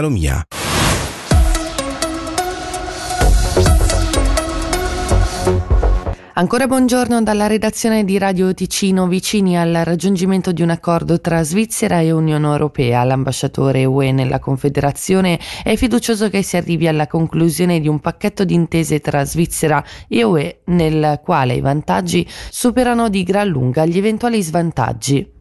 Romia. Ancora buongiorno dalla redazione di Radio Ticino, vicini al raggiungimento di un accordo tra Svizzera e Unione Europea. L'ambasciatore UE nella Confederazione è fiducioso che si arrivi alla conclusione di un pacchetto di intese tra Svizzera e UE nel quale i vantaggi superano di gran lunga gli eventuali svantaggi.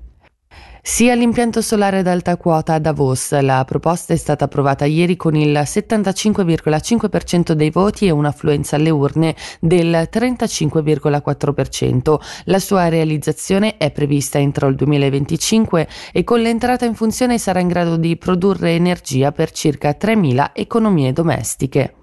Sia l'impianto solare ad alta quota a Davos. La proposta è stata approvata ieri con il 75,5% dei voti e un'affluenza alle urne del 35,4%. La sua realizzazione è prevista entro il 2025 e con l'entrata in funzione sarà in grado di produrre energia per circa 3.000 economie domestiche.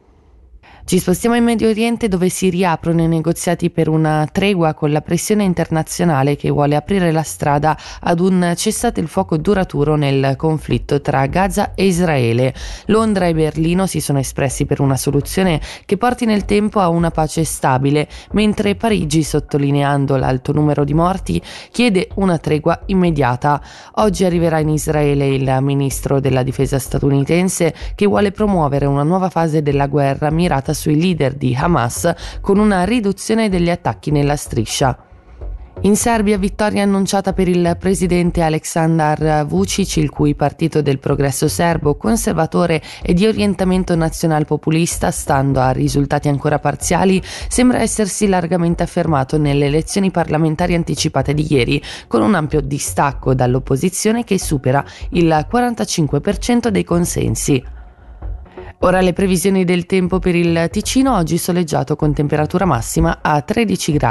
Ci spostiamo in Medio Oriente dove si riaprono i negoziati per una tregua con la pressione internazionale che vuole aprire la strada ad un cessate il fuoco duraturo nel conflitto tra Gaza e Israele. Londra e Berlino si sono espressi per una soluzione che porti nel tempo a una pace stabile, mentre Parigi, sottolineando l'alto numero di morti, chiede una tregua immediata. Oggi arriverà in Israele il ministro della difesa statunitense che vuole promuovere una nuova fase della guerra mirata sui leader di Hamas con una riduzione degli attacchi nella striscia. In Serbia vittoria annunciata per il presidente Aleksandar Vucic, il cui partito del progresso serbo, conservatore e di orientamento nazional-populista, stando a risultati ancora parziali, sembra essersi largamente affermato nelle elezioni parlamentari anticipate di ieri, con un ampio distacco dall'opposizione che supera il 45% dei consensi. Ora le previsioni del tempo per il Ticino, oggi soleggiato con temperatura massima a 13 gradi.